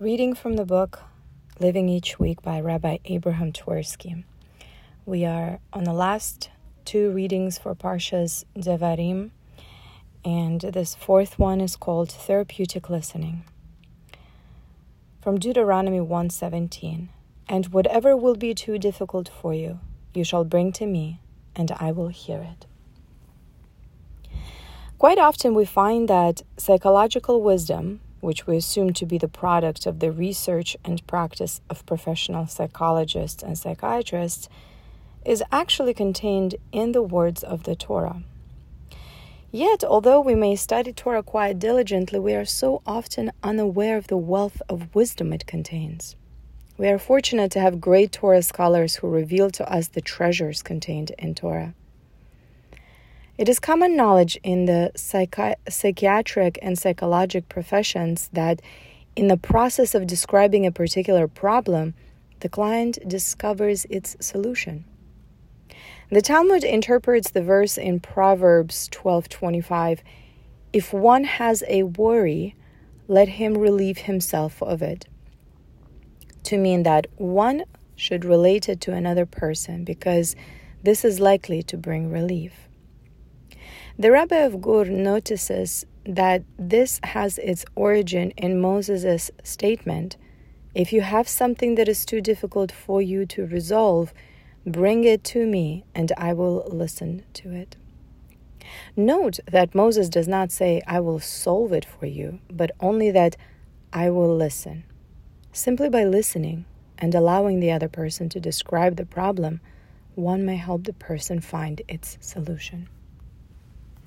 Reading from the book Living Each Week by Rabbi Abraham Twerski. We are on the last two readings for Parshas Devarim, and this fourth one is called Therapeutic Listening. From Deuteronomy 1:17, and whatever will be too difficult for you, you shall bring to me, and I will hear it. Quite often, we find that psychological wisdom, which we assume to be the product of the research and practice of professional psychologists and psychiatrists, is actually contained in the words of the Torah. Yet, although we may study Torah quite diligently, we are so often unaware of the wealth of wisdom it contains. We are fortunate to have great Torah scholars who reveal to us the treasures contained in Torah. It is common knowledge in the psychi- psychiatric and psychologic professions that in the process of describing a particular problem, the client discovers its solution. The Talmud interprets the verse in Proverbs 12:25, "If one has a worry, let him relieve himself of it." To mean that one should relate it to another person because this is likely to bring relief. The Rabbi of Gur notices that this has its origin in Moses' statement If you have something that is too difficult for you to resolve, bring it to me, and I will listen to it. Note that Moses does not say, I will solve it for you, but only that I will listen. Simply by listening and allowing the other person to describe the problem, one may help the person find its solution.